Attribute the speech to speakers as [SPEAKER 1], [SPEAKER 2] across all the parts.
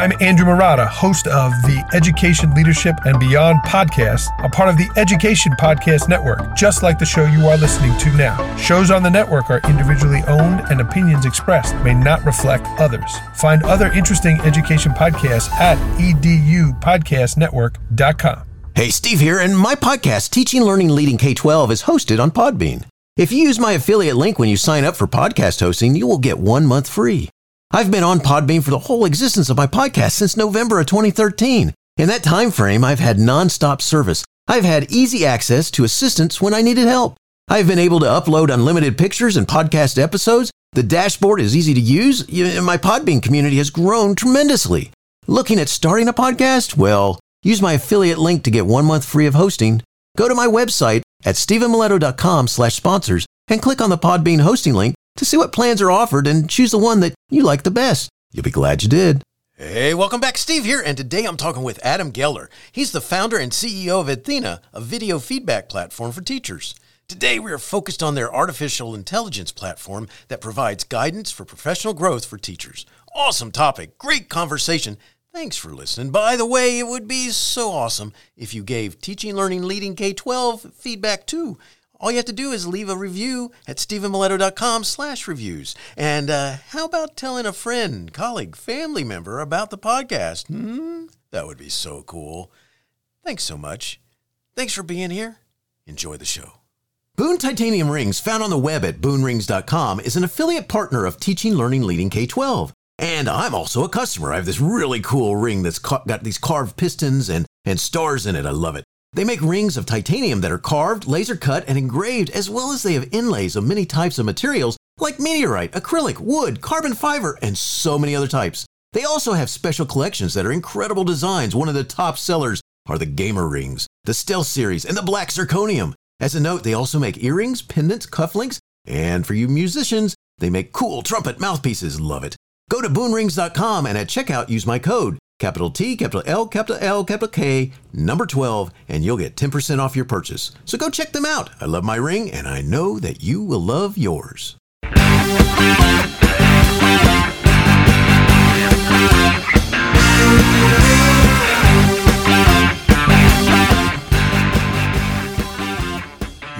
[SPEAKER 1] I'm Andrew Marotta, host of the Education Leadership and Beyond podcast, a part of the Education Podcast Network, just like the show you are listening to now. Shows on the network are individually owned and opinions expressed may not reflect others. Find other interesting education podcasts at edupodcastnetwork.com.
[SPEAKER 2] Hey, Steve here, and my podcast, Teaching, Learning, Leading K 12, is hosted on Podbean. If you use my affiliate link when you sign up for podcast hosting, you will get one month free. I've been on Podbean for the whole existence of my podcast since November of 2013. In that time frame, I've had nonstop service. I've had easy access to assistance when I needed help. I've been able to upload unlimited pictures and podcast episodes. The dashboard is easy to use. My Podbean community has grown tremendously. Looking at starting a podcast? Well, use my affiliate link to get one month free of hosting. Go to my website at stephenmiletto.com slash sponsors and click on the Podbean hosting link to see what plans are offered and choose the one that you like the best. You'll be glad you did. Hey, welcome back. Steve here, and today I'm talking with Adam Geller. He's the founder and CEO of Edthena, a video feedback platform for teachers. Today we are focused on their artificial intelligence platform that provides guidance for professional growth for teachers. Awesome topic, great conversation. Thanks for listening. By the way, it would be so awesome if you gave Teaching, Learning, Leading K-12 feedback too. All you have to do is leave a review at stephenmiletto.com slash reviews. And uh, how about telling a friend, colleague, family member about the podcast? Hmm? That would be so cool. Thanks so much. Thanks for being here. Enjoy the show. Boone Titanium Rings, found on the web at boonrings.com, is an affiliate partner of Teaching, Learning, Leading K-12. And I'm also a customer. I have this really cool ring that's got these carved pistons and, and stars in it. I love it. They make rings of titanium that are carved, laser cut, and engraved, as well as they have inlays of many types of materials like meteorite, acrylic, wood, carbon fiber, and so many other types. They also have special collections that are incredible designs. One of the top sellers are the Gamer Rings, the Stealth Series, and the Black Zirconium. As a note, they also make earrings, pendants, cufflinks, and for you musicians, they make cool trumpet mouthpieces. Love it. Go to boonrings.com and at checkout use my code capital T, capital L, capital L, capital K, number 12, and you'll get 10% off your purchase. So go check them out. I love my ring, and I know that you will love yours.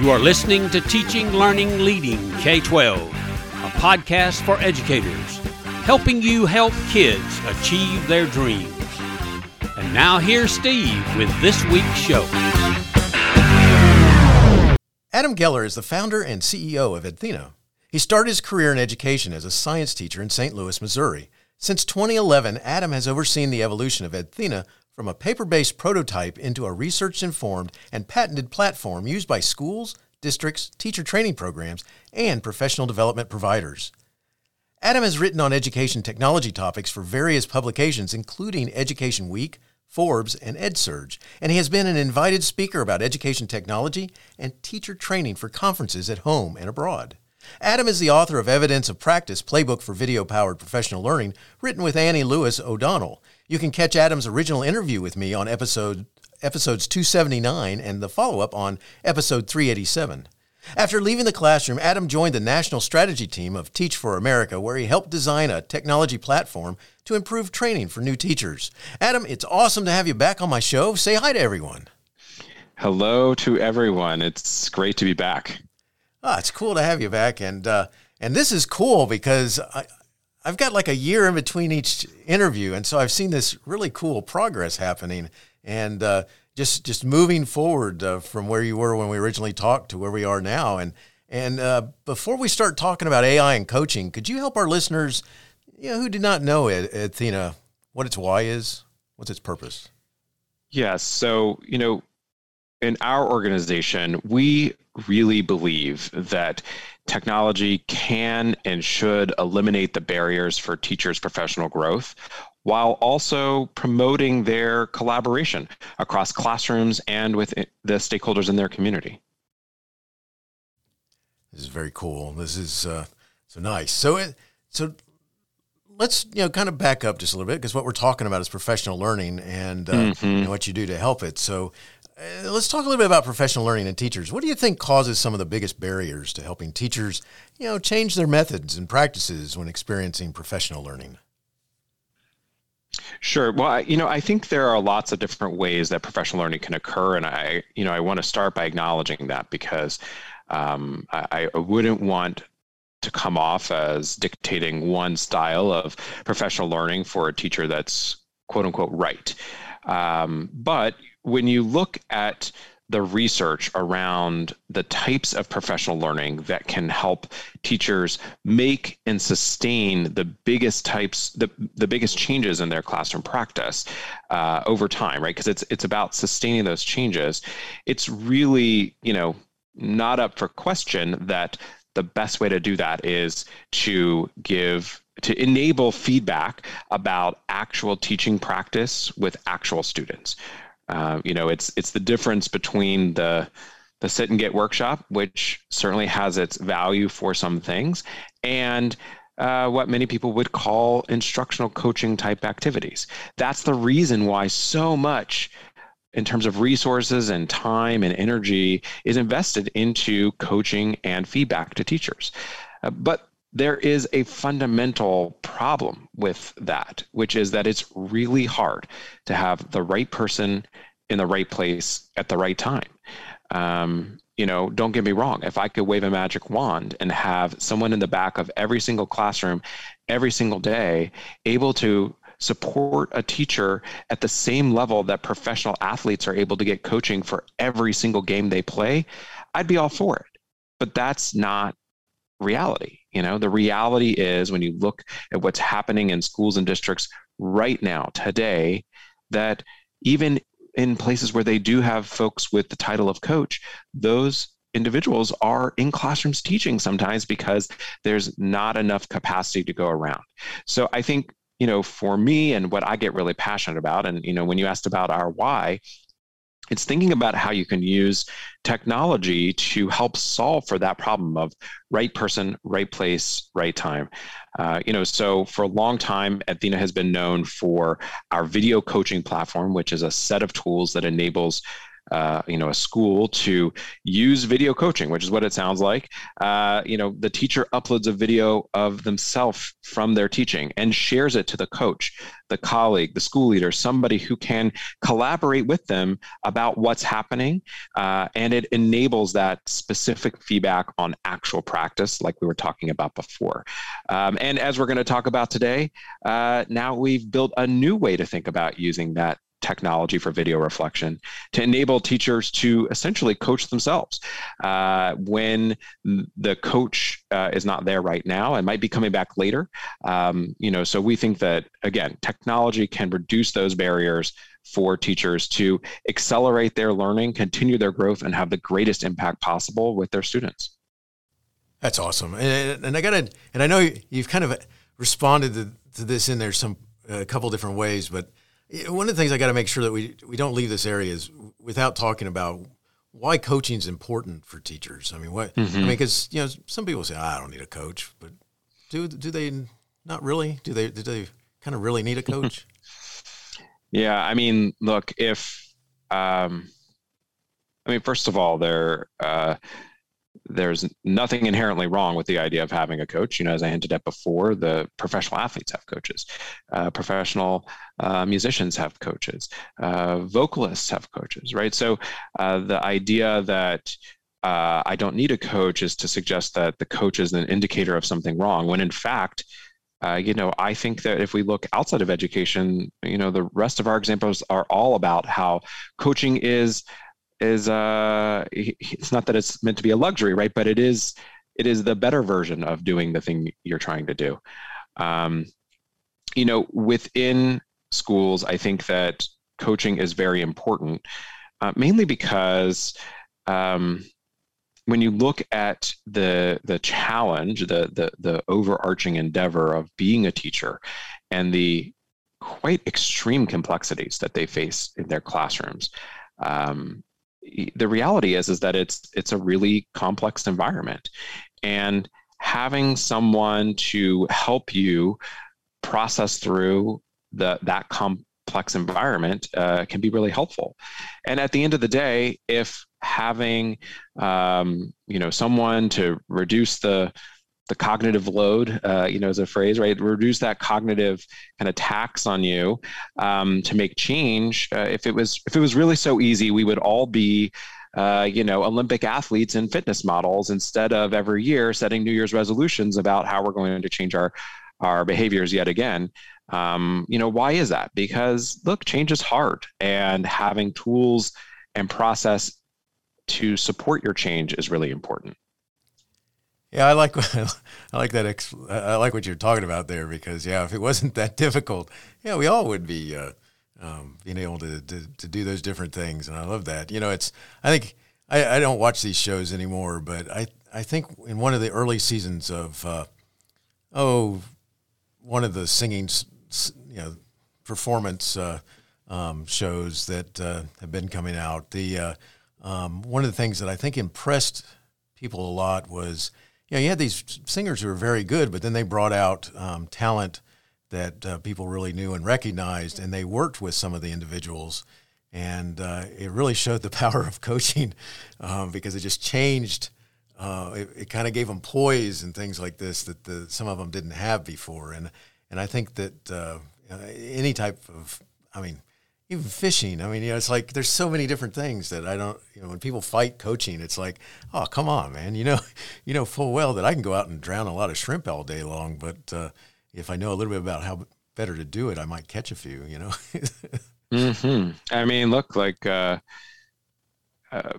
[SPEAKER 3] You are listening to Teaching, Learning, Leading K 12, a podcast for educators helping you help kids achieve their dreams. And now here's Steve with this week's show.
[SPEAKER 2] Adam Geller is the founder and CEO of Edthena. He started his career in education as a science teacher in St. Louis, Missouri. Since 2011, Adam has overseen the evolution of Edthena from a paper based prototype into a research informed and patented platform used by schools, districts, teacher training programs, and professional development providers. Adam has written on education technology topics for various publications, including Education Week, Forbes, and EdSurge, and he has been an invited speaker about education technology and teacher training for conferences at home and abroad. Adam is the author of Evidence of Practice Playbook for Video Powered Professional Learning, written with Annie Lewis O'Donnell. You can catch Adam's original interview with me on episode, episodes 279 and the follow up on episode 387. After leaving the classroom, Adam joined the national strategy team of Teach for America, where he helped design a technology platform to improve training for new teachers. Adam, it's awesome to have you back on my show. Say hi to everyone.
[SPEAKER 4] Hello to everyone. It's great to be back.
[SPEAKER 2] Ah, it's cool to have you back, and uh, and this is cool because I, I've got like a year in between each interview, and so I've seen this really cool progress happening. And uh, just just moving forward uh, from where you were when we originally talked to where we are now. And and uh, before we start talking about AI and coaching, could you help our listeners, you know, who do not know it, Edthena, what its why is, what's its purpose?
[SPEAKER 4] Yes. So you know, in our organization, we really believe that technology can and should eliminate the barriers for teachers' professional growth while also promoting their collaboration across classrooms and with the stakeholders in their community.
[SPEAKER 2] This is very cool. This is uh, so nice. So, it, so let's you know kind of back up just a little bit because what we're talking about is professional learning and, uh, mm-hmm. and what you do to help it. So, uh, let's talk a little bit about professional learning and teachers. What do you think causes some of the biggest barriers to helping teachers, you know, change their methods and practices when experiencing professional learning?
[SPEAKER 4] Sure. Well, I, you know, I think there are lots of different ways that professional learning can occur, and I, you know, I want to start by acknowledging that because um, I, I wouldn't want to come off as dictating one style of professional learning for a teacher that's quote unquote right. Um, but when you look at the research around the types of professional learning that can help teachers make and sustain the biggest types the, the biggest changes in their classroom practice uh, over time right? Because it's it's about sustaining those changes. It's really you know not up for question that the best way to do that is to give to enable feedback about actual teaching practice with actual students uh, you know, it's it's the difference between the the sit and get workshop, which certainly has its value for some things, and uh, what many people would call instructional coaching type activities. That's the reason why so much in terms of resources and time and energy is invested into coaching and feedback to teachers. Uh, but there is a fundamental problem with that, which is that it's really hard to have the right person in the right place at the right time. Um, you know, don't get me wrong. If I could wave a magic wand and have someone in the back of every single classroom, every single day, able to support a teacher at the same level that professional athletes are able to get coaching for every single game they play, I'd be all for it. But that's not reality. You know, the reality is when you look at what's happening in schools and districts right now, today, that even in places where they do have folks with the title of coach, those individuals are in classrooms teaching sometimes because there's not enough capacity to go around. So I think, you know, for me and what I get really passionate about, and, you know, when you asked about our why, it's thinking about how you can use technology to help solve for that problem of right person, right place, right time. Uh, you know, so for a long time, Edthena has been known for our video coaching platform, which is a set of tools that enables uh, you know a school to use video coaching which is what it sounds like. Uh, you know the teacher uploads a video of themselves from their teaching and shares it to the coach the colleague the school leader somebody who can collaborate with them about what's happening uh, and it enables that specific feedback on actual practice like we were talking about before. Um, and as we're going to talk about today uh, now we've built a new way to think about using that technology for video reflection to enable teachers to essentially coach themselves. Uh, when the coach uh, is not there right now and might be coming back later. Um, you know so we think that again technology can reduce those barriers for teachers to accelerate their learning continue their growth and have the greatest impact possible with their students.
[SPEAKER 5] That's awesome. And, and i gotta and i know you've kind of responded to, to this in there some a couple different ways but one of the things I got to make sure that we we don't leave this area is without talking about why coaching is important for teachers. I mean, what mm-hmm. I mean, because you know, some people say, oh, "I don't need a coach," but do do they not really? Do they do they kind of really need a coach?
[SPEAKER 4] yeah, I mean, look, if um, I mean, first of all, they're uh, there's nothing inherently wrong with the idea of having a coach. You know, as I hinted at before, the professional athletes have coaches, uh, professional uh, musicians have coaches, uh, vocalists have coaches, right? So uh, the idea that uh, I don't need a coach is to suggest that the coach is an indicator of something wrong, when in fact, uh, you know, I think that if we look outside of education, you know, the rest of our examples are all about how coaching is is uh it's not that it's meant to be a luxury right? But it is it is the better version of doing the thing you're trying to do. Um, you know within schools i think that coaching is very important uh, mainly because um, when you look at the the challenge the, the the overarching endeavor of being a teacher and the quite extreme complexities that they face in their classrooms um, the reality is is that it's it's a really complex environment. And having someone to help you process through the that complex environment uh, can be really helpful. And at the end of the day if having um, you know someone to reduce the the cognitive load, uh, you know, as a phrase, right? Reduce that cognitive kind of tax on you um, to make change. Uh, if it was if it was really so easy, we would all be uh, you know, Olympic athletes and fitness models instead of every year setting New Year's resolutions about how we're going to change our our behaviors yet again. Um, you know, why is that? Because look, change is hard, and having tools and process to support your change is really important.
[SPEAKER 2] Yeah, I like I like that. Ex, I like what you're talking about there because yeah, if it wasn't that difficult, yeah, we all would be uh, um, being able to, to, to do those different things, and I love that. You know, it's I think I, I don't watch these shows anymore, but I I think in one of the early seasons of uh, oh one of the singing you know performance uh, um, shows that uh, have been coming out, the uh, um, one of the things that I think impressed people a lot was you know you had these singers who were very good, but then they brought out um, talent that uh, people really knew and recognized, and they worked with some of the individuals, and uh, it really showed the power of coaching um, because it just changed. Uh, it, it kind of gave them poise and things like this that the, some of them didn't have before, and and I think that uh, any type of, I mean, even fishing. I mean, you know, it's like there's so many different things that I don't. You know, when people fight coaching, it's like, oh, come on, man. You know, you know full well that I can go out and drown a lot of shrimp all day long, but uh, if I know a little bit about how better to do it, I might catch a few. You know.
[SPEAKER 4] hmm I mean, look, like, uh, uh,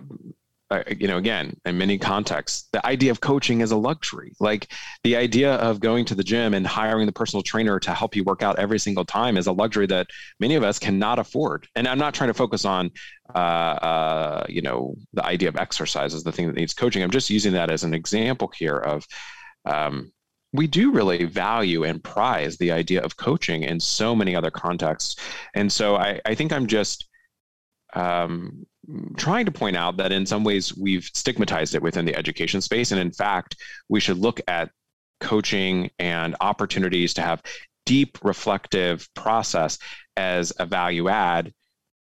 [SPEAKER 4] you know, again, in many contexts, the idea of coaching is a luxury. Like the idea of going to the gym and hiring the personal trainer to help you work out every single time is a luxury that many of us cannot afford. And I'm not trying to focus on, uh, uh, you know, the idea of exercise as the thing that needs coaching. I'm just using that as an example here of, um, we do really value and prize the idea of coaching in so many other contexts. And so I, I think I'm just um, trying to point out that in some ways we've stigmatized it within the education space. And in fact, we should look at coaching and opportunities to have deep reflective process as a value add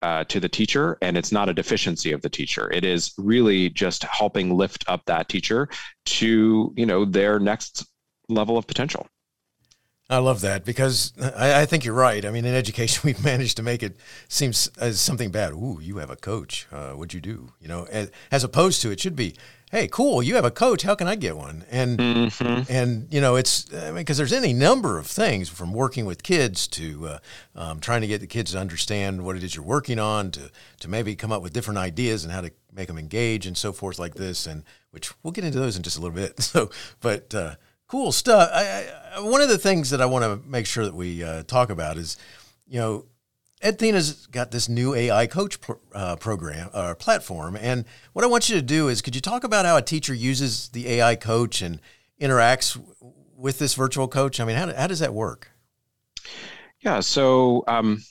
[SPEAKER 4] uh, to the teacher and it's not a deficiency of the teacher it is really just helping lift up that teacher to you know their next level of potential.
[SPEAKER 2] I love that because I, I, think you're right. I mean, in education, we've managed to make it seem as something bad. Ooh, you have a coach. Uh, what'd you do? You know, as, as, opposed to it should be, hey, cool, you have a coach. How can I get one? And mm-hmm. and you know, it's I mean, because there's any number of things from working with kids to uh, um, trying to get the kids to understand what it is you're working on to to maybe come up with different ideas and how to make them engage and so forth like this. And which we'll get into those in just a little bit. So, but. Uh, Cool stuff. I, I, one of the things that I want to make sure that we uh, talk about is, you know, EdThena's got this new AI coach uh, program or uh, platform, and what I want you to do is, could you talk about how a teacher uses the AI coach and interacts with this virtual coach? I mean, how, how does that work?
[SPEAKER 4] Yeah. So, um,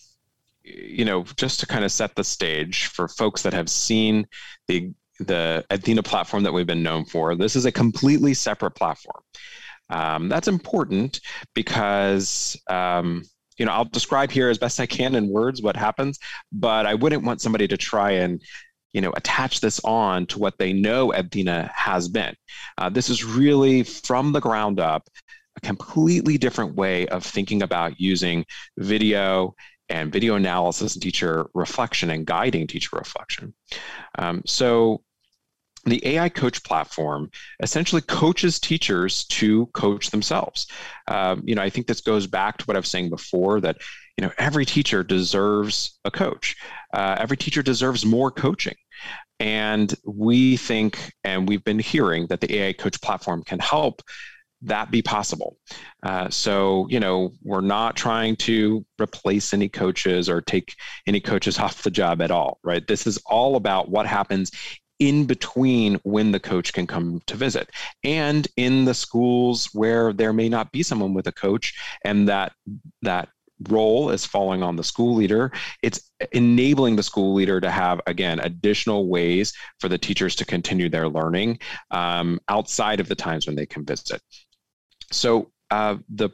[SPEAKER 4] you know, just to kind of set the stage for folks that have seen the the EdThena platform that we've been known for, this is a completely separate platform. Um, that's important because um, you know I'll describe here as best I can in words what happens, but I wouldn't want somebody to try and you know attach this on to what they know EdThena has been. Uh, this is really from the ground up a completely different way of thinking about using video and video analysis and teacher reflection and guiding teacher reflection. Um, so the AI coach platform essentially coaches teachers to coach themselves. Um, you know, I think this goes back to what I was saying before that, you know, every teacher deserves a coach. Uh, every teacher deserves more coaching. And we think, and we've been hearing that the AI coach platform can help that be possible. Uh, so, you know, we're not trying to replace any coaches or take any coaches off the job at all, right? This is all about what happens in between when the coach can come to visit and in the schools where there may not be someone with a coach and that that role is falling on the school leader it's enabling the school leader to have again additional ways for the teachers to continue their learning um, outside of the times when they can visit. So uh, the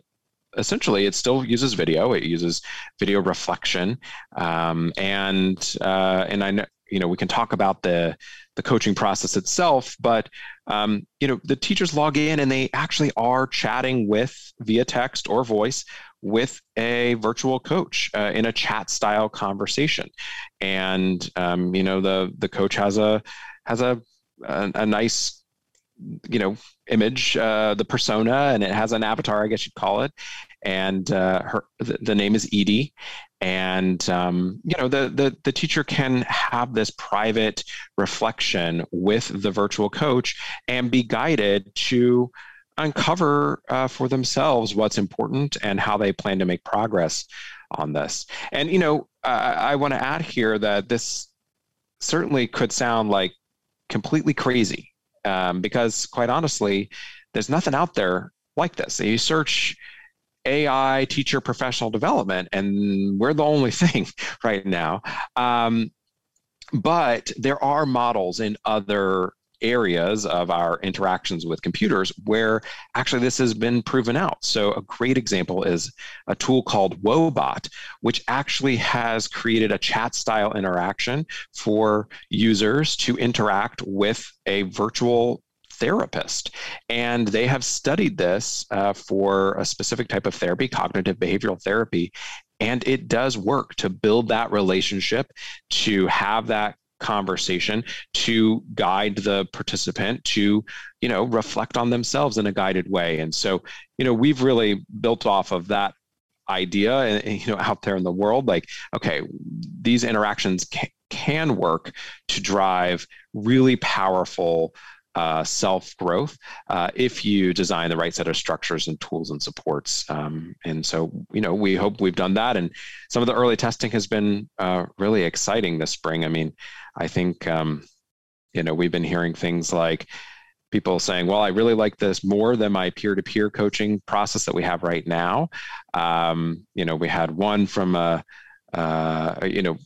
[SPEAKER 4] essentially it still uses video it uses video reflection um, and uh, and i know you know we can talk about the the coaching process itself but um, you know the teachers log in and they actually are chatting with via text or voice with a virtual coach uh, in a chat style conversation. And um, you know the the coach has a has a a, a nice you know image uh, the persona and it has an avatar i guess you'd call it. And uh, her the, the, name is edie and um, you know the, the the teacher can have this private reflection with the virtual coach and be guided to uncover uh, for themselves what's important and how they plan to make progress on this and you know uh, i want to add here that this certainly could sound like completely crazy um, because quite honestly, there's nothing out there like this. You search AI teacher professional development, and we're the only thing right now. Um, but there are models in other areas of our interactions with computers where actually this has been proven out. So, a great example is a tool called Woebot, which actually has created a chat style interaction for users to interact with a virtual therapist. And they have studied this uh, for a specific type of therapy, cognitive behavioral therapy. And it does work to build that relationship, to have that conversation to guide the participant to you know reflect on themselves in a guided way and so you know we've really built off of that idea and you know out there in the world like okay these interactions can work to drive really powerful uh, self growth uh, if you design the right set of structures and tools and supports. Um, and so, you know, we hope we've done that. And some of the early testing has been uh, really exciting this spring. I mean, I think, um, you know, we've been hearing things like people saying, well, I really like this more than my peer to peer coaching process that we have right now. Um, you know, we had one from a, uh, you know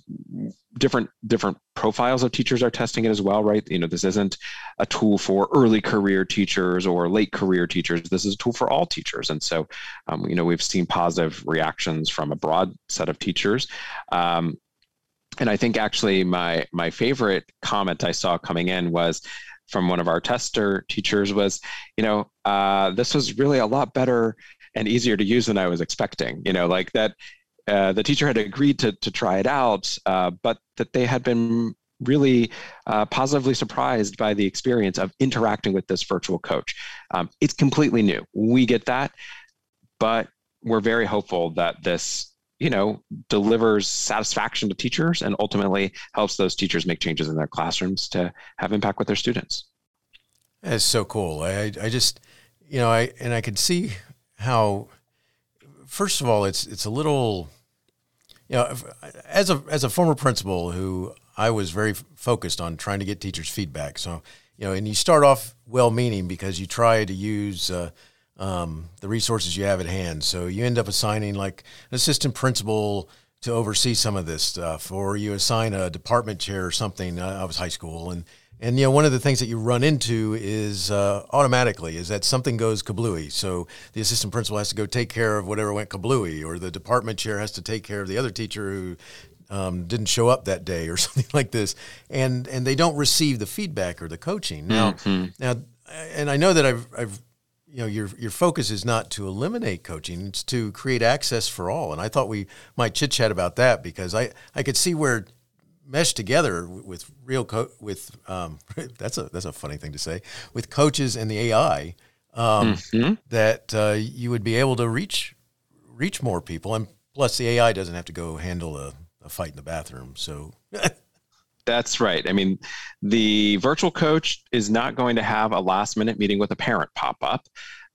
[SPEAKER 4] different different profiles of teachers are testing it as well right? You know this isn't a tool for early career teachers or late career teachers. This is a tool for all teachers. And so um, you know we've seen positive reactions from a broad set of teachers. Um, and i think actually my my favorite comment i saw coming in was from one of our tester teachers was you know uh, this was really a lot better and easier to use than i was expecting. You know like that uh, the teacher had agreed to, to try it out, uh, but that they had been really uh, positively surprised by the experience of interacting with this virtual coach. Um, it's completely new. We get that, but we're very hopeful that this, you know, delivers satisfaction to teachers and ultimately helps those teachers make changes in their classrooms to have impact with their students.
[SPEAKER 2] That's so cool. I, I just, you know, I and I could see how first of all, it's it's a little, you know, as a as a former principal who I was very focused on trying to get teachers feedback. So you know, and you start off well-meaning because you try to use uh, um, the resources you have at hand. So you end up assigning like an assistant principal to oversee some of this stuff, or you assign a department chair or something. I was high school, and and you know, one of the things that you run into is uh, automatically is that something goes kablooey. So the assistant principal has to go take care of whatever went kablooey, or the department chair has to take care of the other teacher who um, didn't show up that day, or something like this, and and they don't receive the feedback or the coaching. Now, mm-hmm. now, and I know that I've, I've you know your your focus is not to eliminate coaching it's to create access for all and i thought we might chit chat about that because i i could see where mesh together with real co- with um, that's a that's a funny thing to say with coaches and the AI um, mm-hmm. that uh, you would be able to reach reach more people and plus the AI doesn't have to go handle a, a fight in the bathroom so
[SPEAKER 4] That's right. I mean, the virtual coach is not going to have a last minute meeting with a parent pop up.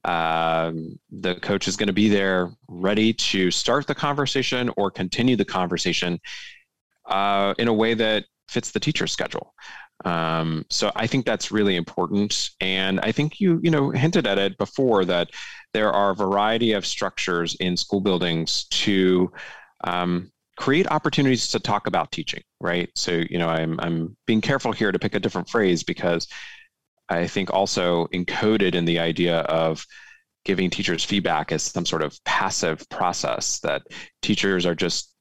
[SPEAKER 4] Um, the coach is going to be there ready to start the conversation or continue the conversation uh, in a way that fits the teacher's schedule. Um, so I think that's really important. And I think you, you know, hinted at it before that there are a variety of structures in school buildings to um, create opportunities to talk about teaching, right? So, you know, I'm, I'm being careful here to pick a different phrase because I think also encoded in the idea of giving teachers feedback as some sort of passive process that teachers are just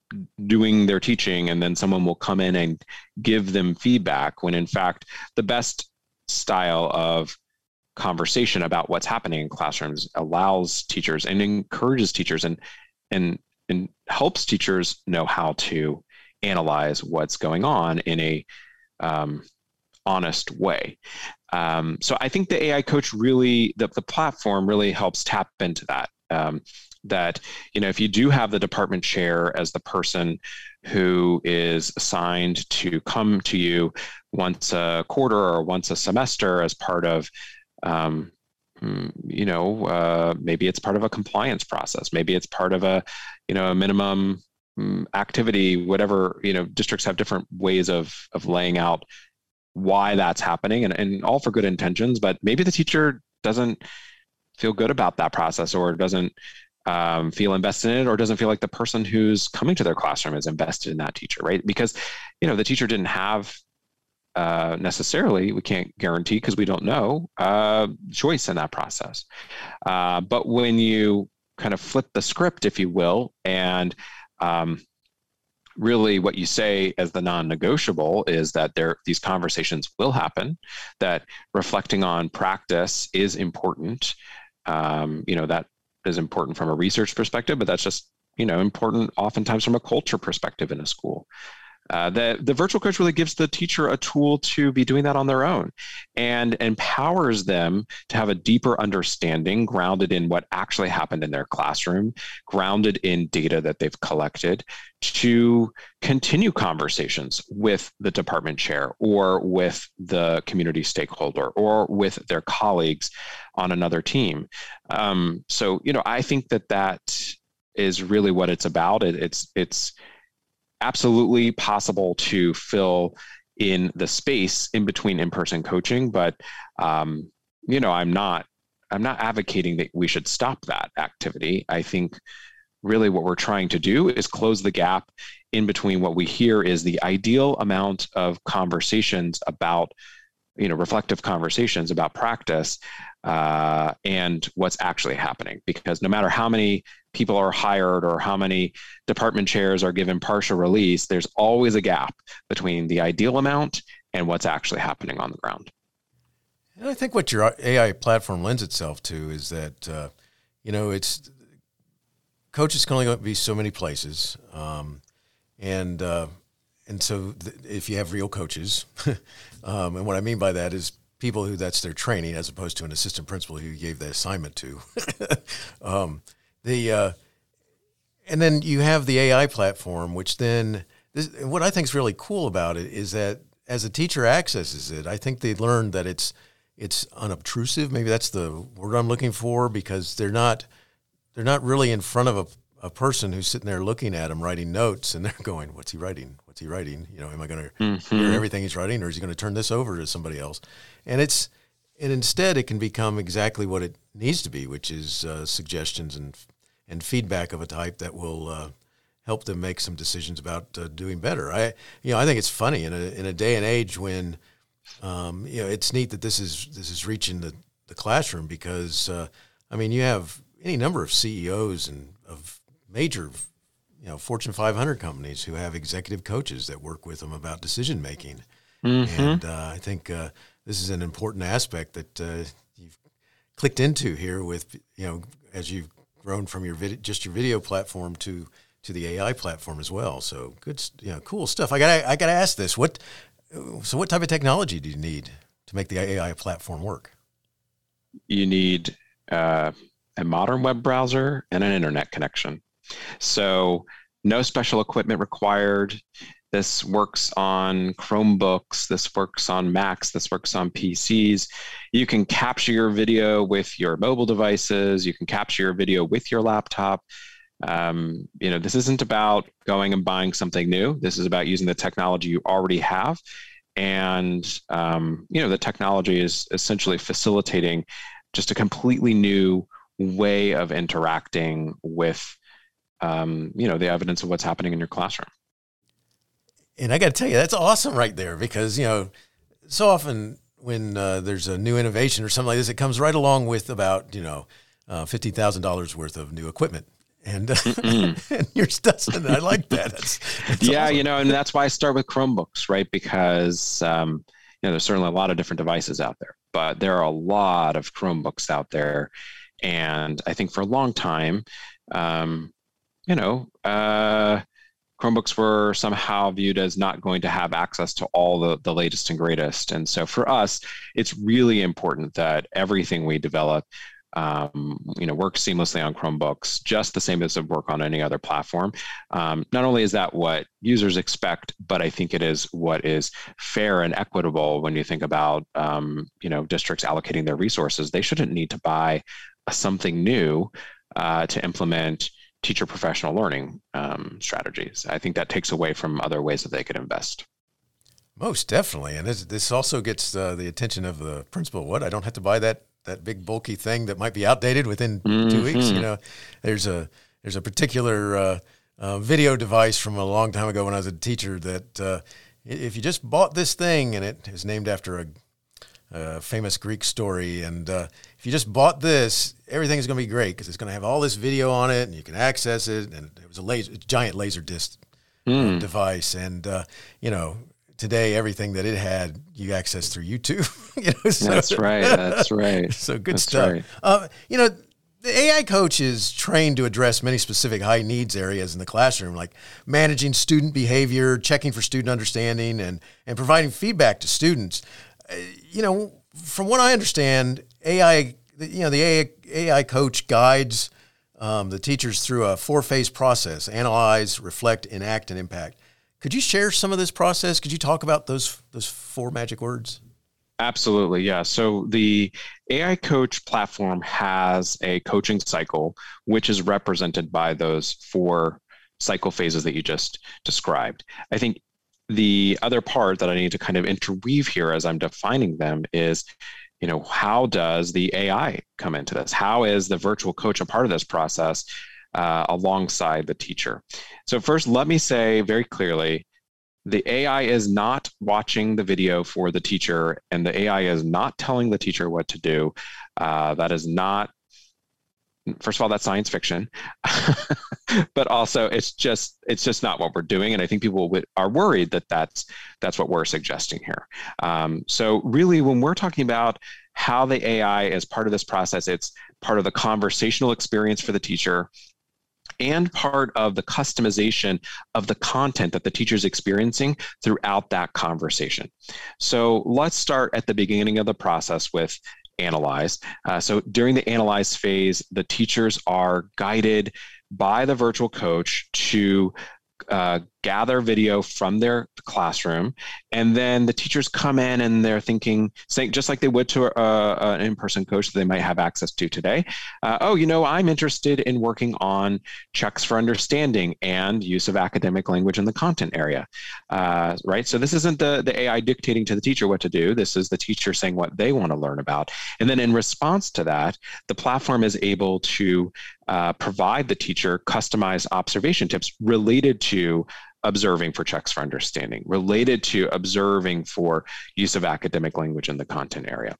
[SPEAKER 4] doing their teaching and then someone will come in and give them feedback when in fact the best style of conversation about what's happening in classrooms allows teachers and encourages teachers and and and helps teachers know how to analyze what's going on in a um, honest way. Um, so I think the AI coach really, the, the platform really helps tap into that. Um, that you know if you do have the department chair as the person who is assigned to come to you once a quarter or once a semester as part of um, mm, you know uh, maybe it's part of a compliance process maybe it's part of a you know a minimum mm, activity whatever you know districts have different ways of of laying out why that's happening and, and all for good intentions but maybe the teacher doesn't feel good about that process or doesn't um, feel invested in it or doesn't feel like the person who's coming to their classroom is invested in that teacher, right? Because, you know, the teacher didn't have uh, necessarily, we can't guarantee because we don't know, uh, choice in that process. Uh, but when you kind of flip the script, if you will, and um, really what you say as the non-negotiable is that there these conversations will happen that reflecting on practice is important um, you know that is important from a research perspective, but that's just you know important oftentimes from a culture perspective in a school. Uh, the, the virtual coach really gives the teacher a tool to be doing that on their own and empowers them to have a deeper understanding grounded in what actually happened in their classroom, grounded in data that they've collected to continue conversations with the department chair or with the community stakeholder or with their colleagues on another team. Um, so, you know, I think that that is really what it's about. It, it's, it's, absolutely possible to fill in the space in between in-person coaching but um, you know i'm not i'm not advocating that we should stop that activity. I think really what we're trying to do is close the gap in between what we hear is the ideal amount of conversations about you know reflective conversations about practice uh, and what's actually happening because no matter how many people are hired or how many department chairs are given partial release, there's always a gap between the ideal amount and what's actually happening on the ground.
[SPEAKER 2] And I think what your AI platform lends itself to is that, uh, you know, it's coaches can only be so many places. Um, and, uh, and so th- if you have real coaches, um, and what I mean by that is people who that's their training as opposed to an assistant principal who you gave the assignment to. um, the uh, and then you have the AI platform, which then this, what I think is really cool about it is that as a teacher accesses it, I think they learn that it's it's unobtrusive. Maybe that's the word I'm looking for because they're not they're not really in front of a, a person who's sitting there looking at them writing notes and they're going, "What's he writing? What's he writing? You know, am I going to mm-hmm. hear everything he's writing, or is he going to turn this over to somebody else?" And it's and instead it can become exactly what it needs to be, which is uh, suggestions and and feedback of a type that will uh, help them make some decisions about uh, doing better. I, you know, I think it's funny in a in a day and age when, um, you know, it's neat that this is this is reaching the, the classroom because, uh, I mean, you have any number of CEOs and of major, you know, Fortune 500 companies who have executive coaches that work with them about decision making, mm-hmm. and uh, I think uh, this is an important aspect that uh, you've clicked into here with, you know, as you've grown from your video, just your video platform to to the AI platform as well. So good, you know, cool stuff. I got I got to ask this: what so what type of technology do you need to make the AI platform work?
[SPEAKER 4] You need uh, a modern web browser and an internet connection. So no special equipment required. This works on Chromebooks. This works on Macs. This works on PCs. You can capture your video with your mobile devices. You can capture your video with your laptop. Um, you know, this isn't about going and buying something new. This is about using the technology you already have. And, um, you know, the technology is essentially facilitating just a completely new way of interacting with, um, you know, the evidence of what's happening in your classroom.
[SPEAKER 2] And I got to tell you, that's awesome right there because, you know, so often when uh, there's a new innovation or something like this, it comes right along with about, you know, uh, $50,000 worth of new equipment. And, and yours doesn't. I like that. That's,
[SPEAKER 4] that's yeah, awesome. you know, and that's why I start with Chromebooks, right? Because um, you know, there's certainly a lot of different devices out there, but there are a lot of Chromebooks out there, and I think for a long time, um, you know, uh, Chromebooks were somehow viewed as not going to have access to all the, the latest and greatest. And so for us, it's really important that everything we develop um, you know, works seamlessly on Chromebooks, just the same as it work on any other platform. Um, not only is that what users expect, but I think it is what is fair and equitable when you think about, um, you know, districts allocating their resources. They shouldn't need to buy something new uh, to implement teacher professional learning um, strategies. I think that takes away from other ways that they could invest.
[SPEAKER 2] Most definitely, and this, this also gets uh, the attention of the principal. What I don't have to buy that that big bulky thing that might be outdated within mm-hmm. two weeks. You know, there's a there's a particular uh, uh, video device from a long time ago when I was a teacher that uh, if you just bought this thing and it is named after a a famous Greek story. And uh, if you just bought this, everything is going to be great because it's going to have all this video on it and you can access it. And it was a laser, a giant laser disc mm. device. And, uh, you know, today everything that it had you access through YouTube.
[SPEAKER 4] you know, so, that's right. That's right.
[SPEAKER 2] so good that's stuff. Right. Uh, you know, the AI coach is trained to address many specific high needs areas in the classroom, like managing student behavior, checking for student understanding, and, and providing feedback to students you know, from what I understand, AI, you know, the AI, AI coach guides um, the teachers through a four phase process analyze, reflect, enact, and impact. Could you share some of this process? Could you talk about those, those four magic words?
[SPEAKER 4] Absolutely, yeah. So the AI Coach platform has a coaching cycle, which is represented by those four cycle phases that you just described. I think the other part that I need to kind of interweave here as I'm defining them is, you know, how does the AI come into this? How is the virtual coach a part of this process uh, alongside the teacher? So, first, let me say very clearly the AI is not watching the video for the teacher, and the AI is not telling the teacher what to do. Uh, that is not first of all that's science fiction. But also it's just it's just not what we're doing. And i think people are worried that that's that's what we're suggesting here. Um, so really when we're talking about how the ai is part of this process it's part of the conversational experience for the teacher and part of the customization of the content that the teacher is experiencing throughout that conversation. So let's start at the beginning of the process with analyze. Uh, so during the analyze phase, the teachers are guided by the virtual coach to uh, gather video from their classroom, and then the teachers come in and they're thinking, saying just like they would to a, an in-person coach that they might have access to today. Uh, oh, you know, I'm interested in working on checks for understanding and use of academic language in the content area, uh, right? So this isn't the the AI dictating to the teacher what to do. This is the teacher saying what they want to learn about, and then in response to that, the platform is able to uh, provide the teacher customized observation tips related to observing for checks for understanding, related to observing for use of academic language in the content area.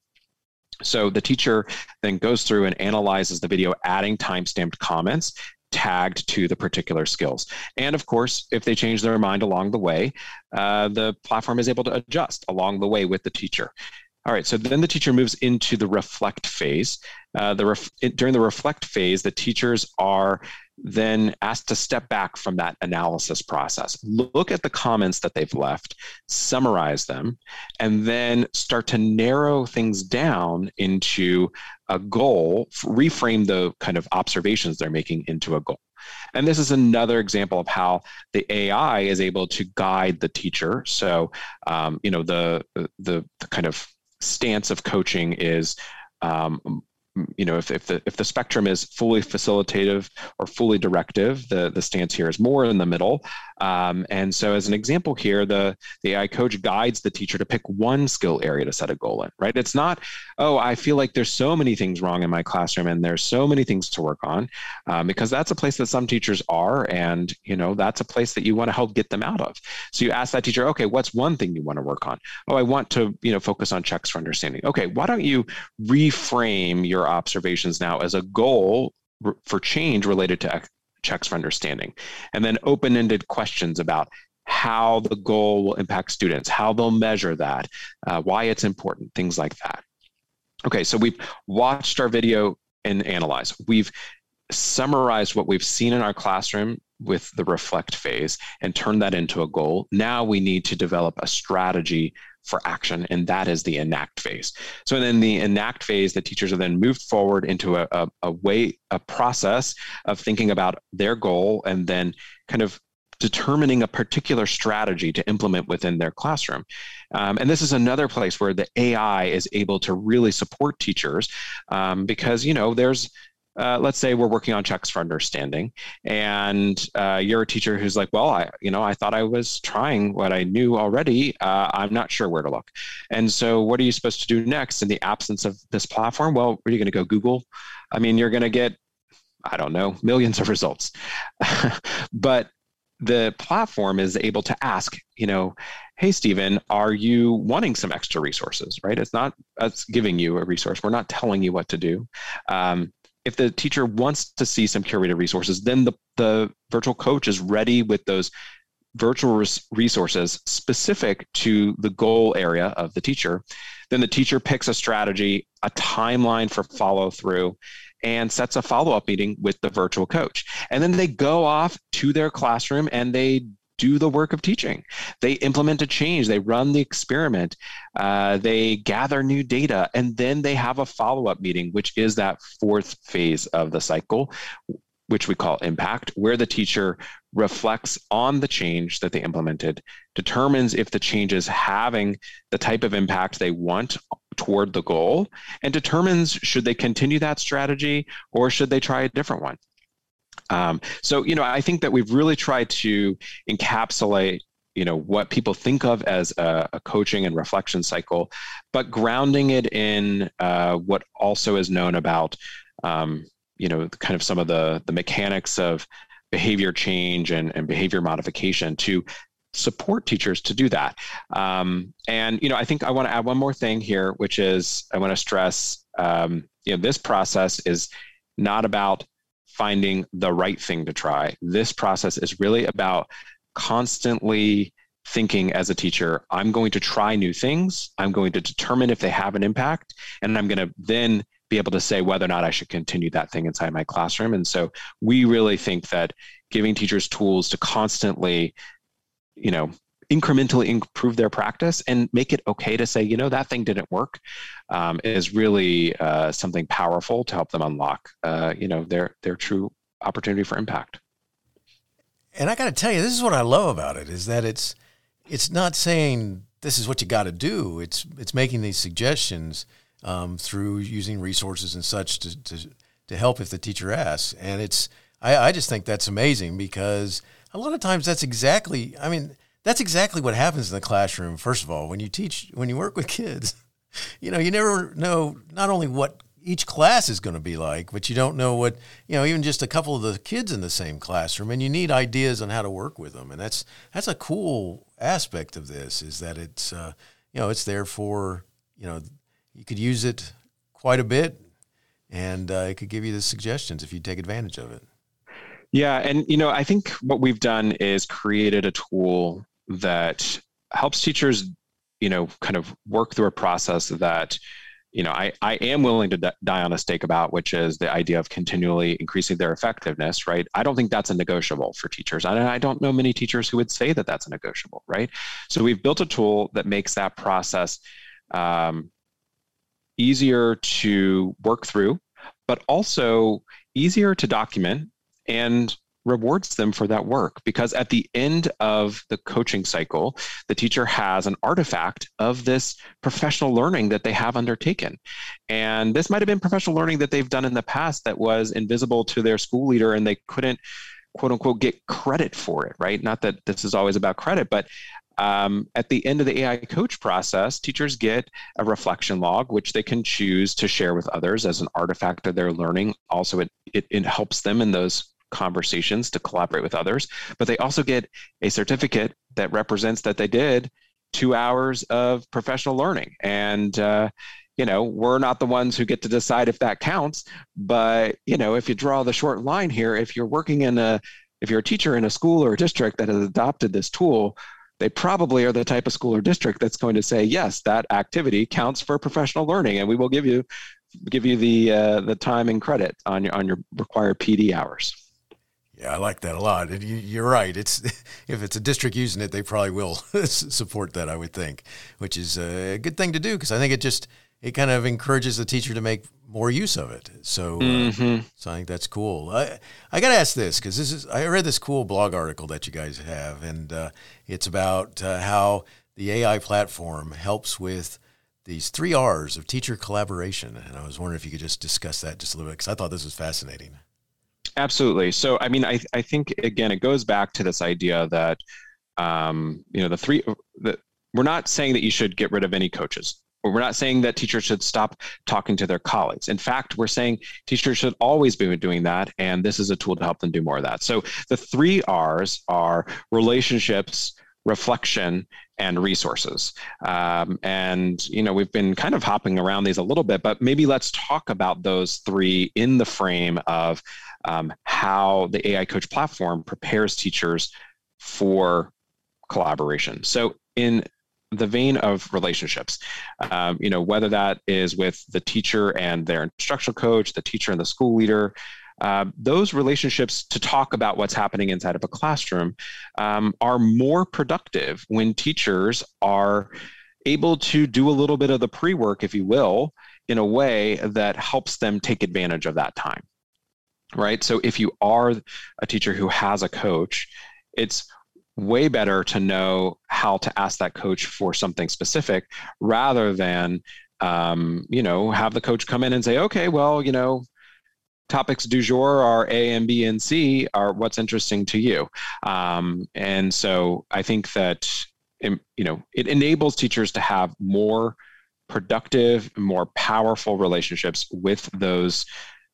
[SPEAKER 4] So the teacher then goes through and analyzes the video, adding time-stamped comments tagged to the particular skills. And of course, if they change their mind along the way, uh, the platform is able to adjust along the way with the teacher. All right, so then the teacher moves into the reflect phase. Uh, the ref- during the reflect phase, the teachers are then asked to step back from that analysis process. Look at the comments that they've left, summarize them, and then start to narrow things down into a goal, reframe the kind of observations they're making into a goal. And this is another example of how the AI is able to guide the teacher. So, um, you know, the, the, the kind of stance of coaching is um, you know, if, if the if the spectrum is fully facilitative or fully directive, the the stance here is more in the middle. Um, and so, as an example here, the the AI coach guides the teacher to pick one skill area to set a goal in. Right? It's not, oh, I feel like there's so many things wrong in my classroom, and there's so many things to work on, um, because that's a place that some teachers are, and you know, that's a place that you want to help get them out of. So you ask that teacher, okay, what's one thing you want to work on? Oh, I want to you know focus on checks for understanding. Okay, why don't you reframe your observations now as a goal for change related to checks for understanding. And then open ended questions about how the goal will impact students, how they'll measure that, uh, why it's important, things like that. Okay, so we've watched our video and analyzed. We've summarized what we've seen in our classroom with the reflect phase and turn that into a goal. Now we need to develop a strategy for action, and that is the enact phase. So then the enact phase, the teachers are then moved forward into a, a, a way, a process of thinking about their goal and then kind of determining a particular strategy to implement within their classroom. Um, and this is another place where the AI is able to really support teachers um, because, you know, there's uh, let's say we're working on checks for understanding and uh, you're a teacher who's like well i you know i thought i was trying what i knew already. Uh, i'm not sure where to look. And so what are you supposed to do next in the absence of this platform? Well are you going to go google? I mean you're going to get i don't know millions of results. But the platform is able to ask you know hey stephen are you wanting some extra resources? Right? It's not us giving you a resource. We're not telling you what to do. Um, if the teacher wants to see some curated resources, then the, the virtual coach is ready with those virtual res- resources specific to the goal area of the teacher. Then the teacher picks a strategy, a timeline for follow through, and sets a follow up meeting with the virtual coach. And then they go off to their classroom and they do the work of teaching. They implement a change, they run the experiment, uh, they gather new data, and then they have a follow up meeting, which is that fourth phase of the cycle, which we call impact, where the teacher reflects on the change that they implemented, determines if the change is having the type of impact they want toward the goal, and determines should they continue that strategy or should they try a different one. Um, so, you know, I think that we've really tried to encapsulate you know what people think of as a, a coaching and reflection cycle but grounding it in uh, what also is known about um, you know kind of some of the the mechanics of behavior change and, and behavior modification to support teachers to do that. Um, and you know i think i want to add one more thing here which is i want to stress um, you know this process is not about finding the right thing to try. This process is really about constantly thinking as a teacher, I'm going to try new things. I'm going to determine if they have an impact, and I'm going to then be able to say whether or not I should continue that thing inside my classroom. And so we really think that giving teachers tools to constantly, you know, incrementally improve their practice and make it okay to say, you know, that thing didn't work, um, is really uh, something powerful to help them unlock, uh, you know, their their true opportunity for impact.
[SPEAKER 2] And I got to tell you, this is what I love about it: is that it's it's not saying this is what you got to do. It's it's making these suggestions um, through using resources and such to, to to help if the teacher asks. And it's I, I just think that's amazing because a lot of times that's exactly I mean that's exactly what happens in the classroom. First of all, when you teach, when you work with kids, you know, you never know not only what each class is going to be like, but you don't know what, you know, even just a couple of the kids in the same classroom and you need ideas on how to work with them. And that's, that's a cool aspect of this is that it's, uh, you know, it's there for, you know, you could use it quite a bit and uh, it could give you the suggestions if you take advantage of it.
[SPEAKER 4] Yeah. And, you know, I think what we've done is created a tool that helps teachers, you know, kind of work through a process that, you know, I, I am willing to die on a stake about, which is the idea of continually increasing their effectiveness, right? I don't think that's a negotiable for teachers. I, I don't know many teachers who would say that that's a negotiable, right? So we've built a tool that makes that process um, easier to work through, but also easier to document and rewards them for that work because at the end of the coaching cycle, the teacher has an artifact of this professional learning that they have undertaken. And this might have been professional learning that they've done in the past that was invisible to their school leader and they couldn't quote unquote get credit for it, right? Not that this is always about credit, but um, at the end of the AI coach process, teachers get a reflection log, which they can choose to share with others as an artifact of their learning. Also, it, it, it helps them in those conversations to collaborate with others, but they also get a certificate that represents that they did two hours of professional learning. And, uh, you know, we're not the ones who get to decide if that counts. But, you know, if you draw the short line here, if you're working in a, if you're a teacher in a school or a district that has adopted this tool, they probably are the type of school or district that's going to say, yes, that activity counts for professional learning, and we will give you give you the uh, the time and credit on your on your required PD hours.
[SPEAKER 2] Yeah, I like that a lot. And you, are right. It's if it's a district using it, they probably will support that. I would think, which is a good thing to do because I think it just it kind of encourages the teacher to make more use of it. So, uh, mm-hmm. uh, so I think that's cool. I I got to ask this because this is I read this cool blog article that you guys have, and uh, it's about uh, how the AI platform helps with these three R's of teacher collaboration. And I was wondering if you could just discuss that just a little bit because I thought this was fascinating.
[SPEAKER 4] Absolutely. So, I mean, I I think again it goes back to this idea that um, you know the three that we're not saying that you should get rid of any coaches we're not saying that teachers should stop talking to their colleagues. In fact, we're saying teachers should always be doing that, and this is a tool to help them do more of that. So the three R's are relationships, reflection, and resources. Um, and you know we've been kind of hopping around these a little bit, but maybe let's talk about those three in the frame of um, how the AI Coach platform prepares teachers for collaboration. So in the vein of relationships um, you know whether that is with the teacher and their instructional coach the teacher and the school leader uh, those relationships to talk about what's happening inside of a classroom um, are more productive when teachers are able to do a little bit of the pre-work if you will in a way that helps them take advantage of that time right? So if you are a teacher who has a coach it's way better to know how to ask that coach for something specific rather than um, you know have the coach come in and say okay well you know topics du jour are a and b and c are what's interesting to you. Um, and so i think that you know it enables teachers to have more productive more powerful relationships with those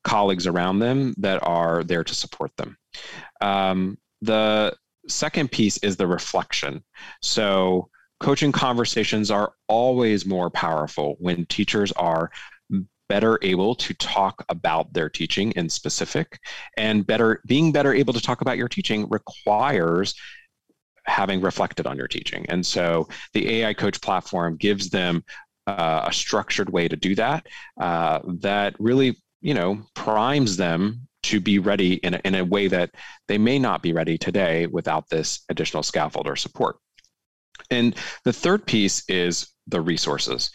[SPEAKER 4] colleagues around them that are there to support them um, the second piece is the reflection. So, coaching conversations are always more powerful when teachers are better able to talk about their teaching in specific and better being better able to talk about your teaching requires having reflected on your teaching and so the ai coach platform gives them uh, a structured way to do that uh, that really you know primes them to be ready in a, in a way that they may not be ready today without this additional scaffold or support. And the third piece is the resources.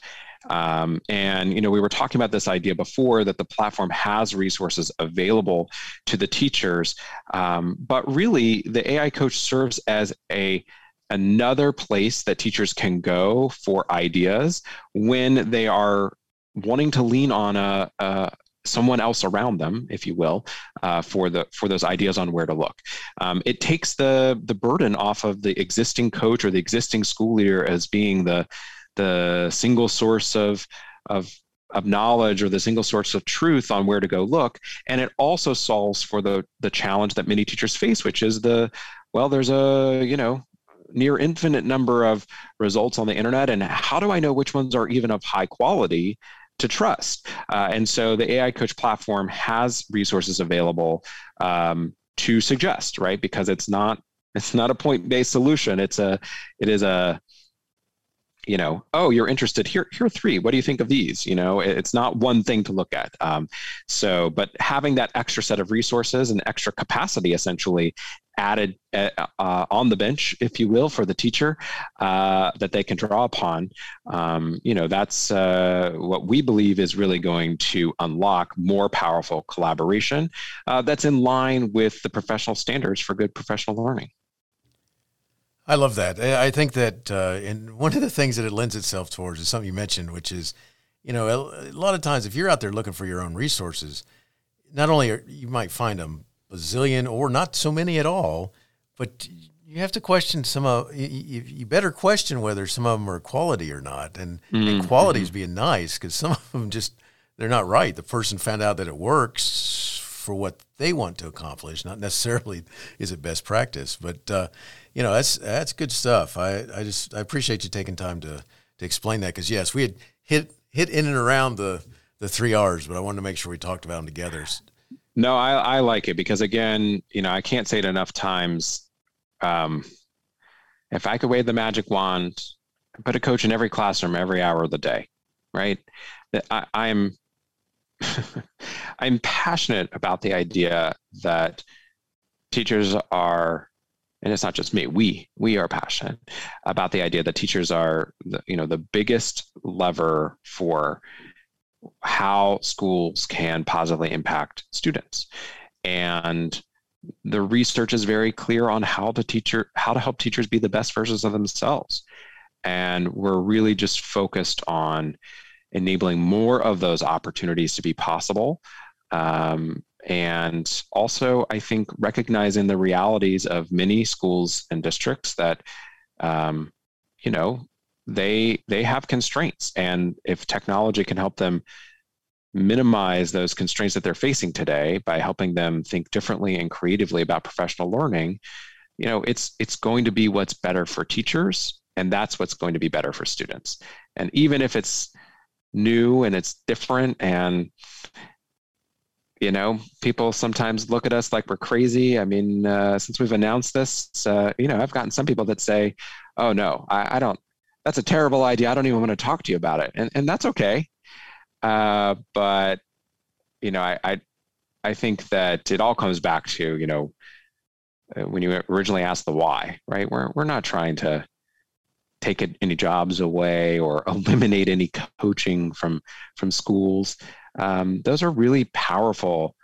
[SPEAKER 4] Um, and you know, we were talking about this idea before that the platform has resources available to the teachers, um, but really the AI coach serves as a another place that teachers can go for ideas when they are wanting to lean on a, a, someone else around them, if you will, uh, for the for those ideas on where to look. Um, it takes the the burden off of the existing coach or the existing school leader as being the the single source of of of knowledge or the single source of truth on where to go look and it also solves for the the challenge that many teachers face which is the well there's a you know near infinite number of results on the internet and how do i know which ones are even of high quality to trust. Uh, and so the AI Coach platform has resources available um, to suggest, right? Because it's not it's not a point based solution. It's a it is a you know oh you're interested here here are three what do you think of these you know it's not one thing to look at um, so but having that extra set of resources and extra capacity essentially added uh, uh, on the bench, if you will, for the teacher uh, that they can draw upon. Um, you know, that's uh, what we believe is really going to unlock more powerful collaboration uh, that's in line with the professional standards for good professional learning.
[SPEAKER 2] I love that. I think that, uh, and one of the things that it lends itself towards is something you mentioned, which is, you know, a, a lot of times if you're out there looking for your own resources, not only are, you might find them a zillion or not so many at all, but you have to question some of you, you better question whether some of them are quality or not and, mm-hmm. and quality is being nice because some of them just they're not right the person found out that it works for what they want to accomplish not necessarily is it best practice but uh, you know that's that's good stuff i, I just i appreciate you taking time to to explain that because yes we had hit hit in and around the the three R's, but I wanted to make sure we talked about them together.
[SPEAKER 4] No, I, I like it because again, you know, I can't say it enough times. Um, if I could wave the magic wand, put a coach in every classroom every hour of the day, right? I, I'm I'm passionate about the idea that teachers are and it's not just me we we are passionate about the idea that teachers are the, you know the biggest lever for how schools can positively impact students. And the research is very clear on how to teacher how to help teachers be the best versions of themselves. And we're really just focused on enabling more of those opportunities to be possible um, and also i think recognizing the realities of many schools and districts that um, you know they they have constraints. And if technology can help them minimize those constraints that they're facing today by helping them think differently and creatively about professional learning you know it's it's going to be what's better for teachers and that's what's going to be better for students. And even if it's new and it's different and you know people sometimes look at us like we're crazy. I mean uh, since we've announced this uh, you know i've gotten some people that say oh no I, I, don't that's a terrible idea. I don't even want to talk to you about it. And, and that's okay. Uh, but you know I, I i think that it all comes back to you know uh, when you originally asked the why right? We're, we're not trying to take any jobs away or eliminate any coaching from from schools um, those are really powerful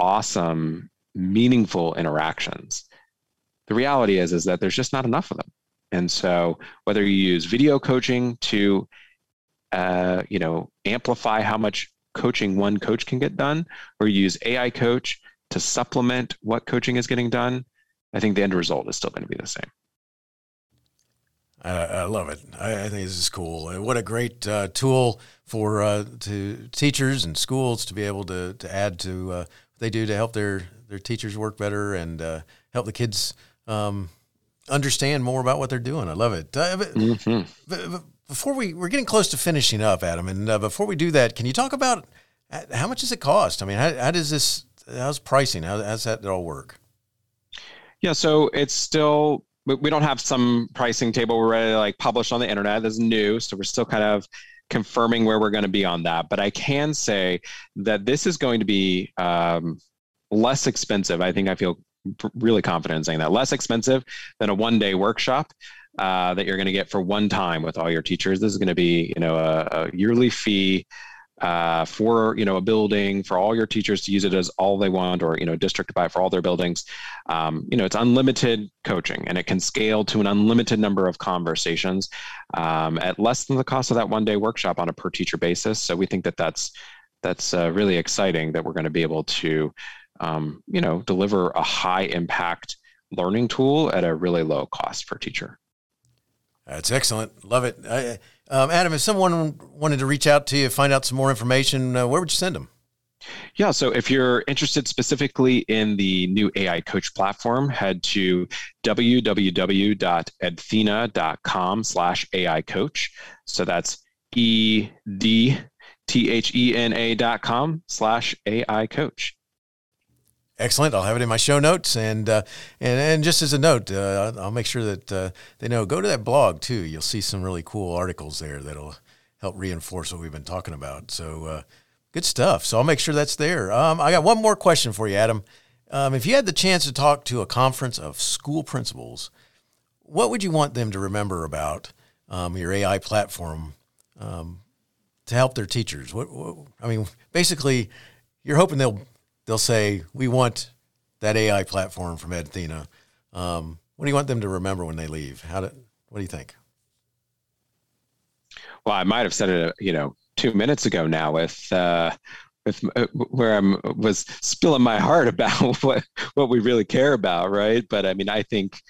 [SPEAKER 4] awesome meaningful interactions. The reality is is that there's just not enough of them. And so whether you use video coaching to uh, you know amplify how much coaching one coach can get done or use ai coach to supplement what coaching is getting done i think the end result is still going to be the same
[SPEAKER 2] I, I love it. I, I, think this is cool. Uh, what a great uh, tool for uh, to teachers and schools to be able to, to add to uh, what they do to help their, their teachers work better and uh, help the kids um, understand more about what they're doing. I love it. Uh, mm-hmm. Before we we're getting close to finishing up, Adam, and before we do that, can you talk about how much does it cost? I mean, how, how does this? How's pricing? How, how's that all work?
[SPEAKER 4] Yeah, so it's still we don't have some pricing table we're ready to like publish on the internet. This is new, so we're still kind of confirming where we're going to be on that. But I can say that this is going to be um, less expensive. I think I feel really confident in saying that less expensive than a one day workshop. Uh, that you're going to get for one time with all your teachers. This is going to be, you know, a, a yearly fee uh, for you know a building for all your teachers to use it as all they want or you know district buy for all their buildings. Um, you know it's unlimited coaching and it can scale to an unlimited number of conversations um, at less than the cost of that one day workshop on a per teacher basis. So we think that that's that's uh, really exciting that we're going to be able to um, you know deliver a high impact learning tool at a really low cost per teacher.
[SPEAKER 2] That's excellent. Love it. I, um, Adam, if someone wanted to reach out to you, find out some more information, uh, where would you send them?
[SPEAKER 4] Yeah, so if you're interested specifically in the new AI coach platform, head to www.edthena.com slash AI coach. So that's E D T H E N A dot com slash AI coach.
[SPEAKER 2] Excellent. I'll have it in my show notes, and uh, and and just as a note, uh, I'll make sure that uh, they know. Go to that blog too. You'll see some really cool articles there that'll help reinforce what we've been talking about. So uh, good stuff. So I'll make sure that's there. Um, I got one more question for you, Adam. Um, if you had the chance to talk to a conference of school principals, what would you want them to remember about um, your AI platform um, to help their teachers? What, what I mean, basically, you're hoping they'll they'll say, "We want that AI platform from Edthena." Um, what do you want them to remember when they leave? How do, what do you think?
[SPEAKER 4] Well, I might have said it, you know, two minutes ago now with uh, with uh, where I'm was spilling my heart about what what we really care about, right? But I mean, I think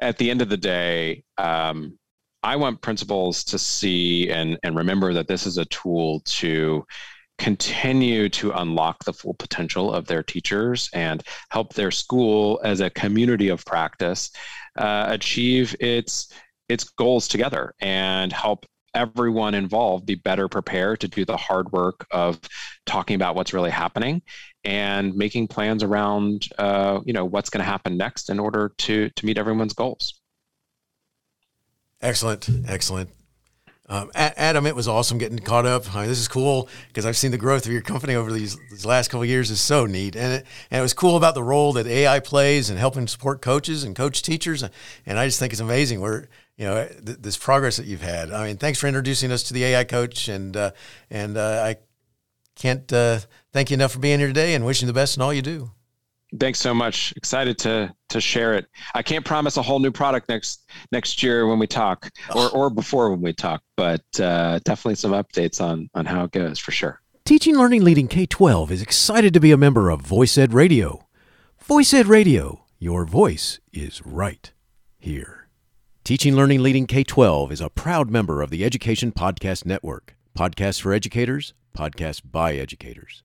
[SPEAKER 4] at the end of the day, um, I want principals to see and and remember that this is a tool to continue to unlock the full potential of their teachers and help their school as a community of practice uh, achieve its its goals together and help everyone involved be better prepared to do the hard work of talking about what's really happening and making plans around uh, you know what's going to happen next in order to to meet everyone's goals.
[SPEAKER 6] Excellent. Excellent um, Adam, it was awesome getting caught up. I mean, this is cool because I've seen the growth of your company over these, these last couple years is so neat, and it, and it was cool about the role that AI plays in helping support coaches and coach teachers, and I just think it's amazing where you know th- this progress that you've had. I mean, thanks for introducing us to the AI coach, and uh, and uh, I can't uh, thank you enough for being here today, and wishing you the best in all you do.
[SPEAKER 4] Thanks so much. Excited to to share it. I can't promise a whole new product next next year when we talk, or or before when we talk, but uh, definitely some updates on on how it goes for sure.
[SPEAKER 2] Teaching Learning Leading K 12 is excited to be a member of Voice Ed Radio. Voice Ed Radio, your voice is right here. Teaching Learning Leading K 12 is a proud member of the Education Podcast Network. Podcasts for educators, podcasts by educators.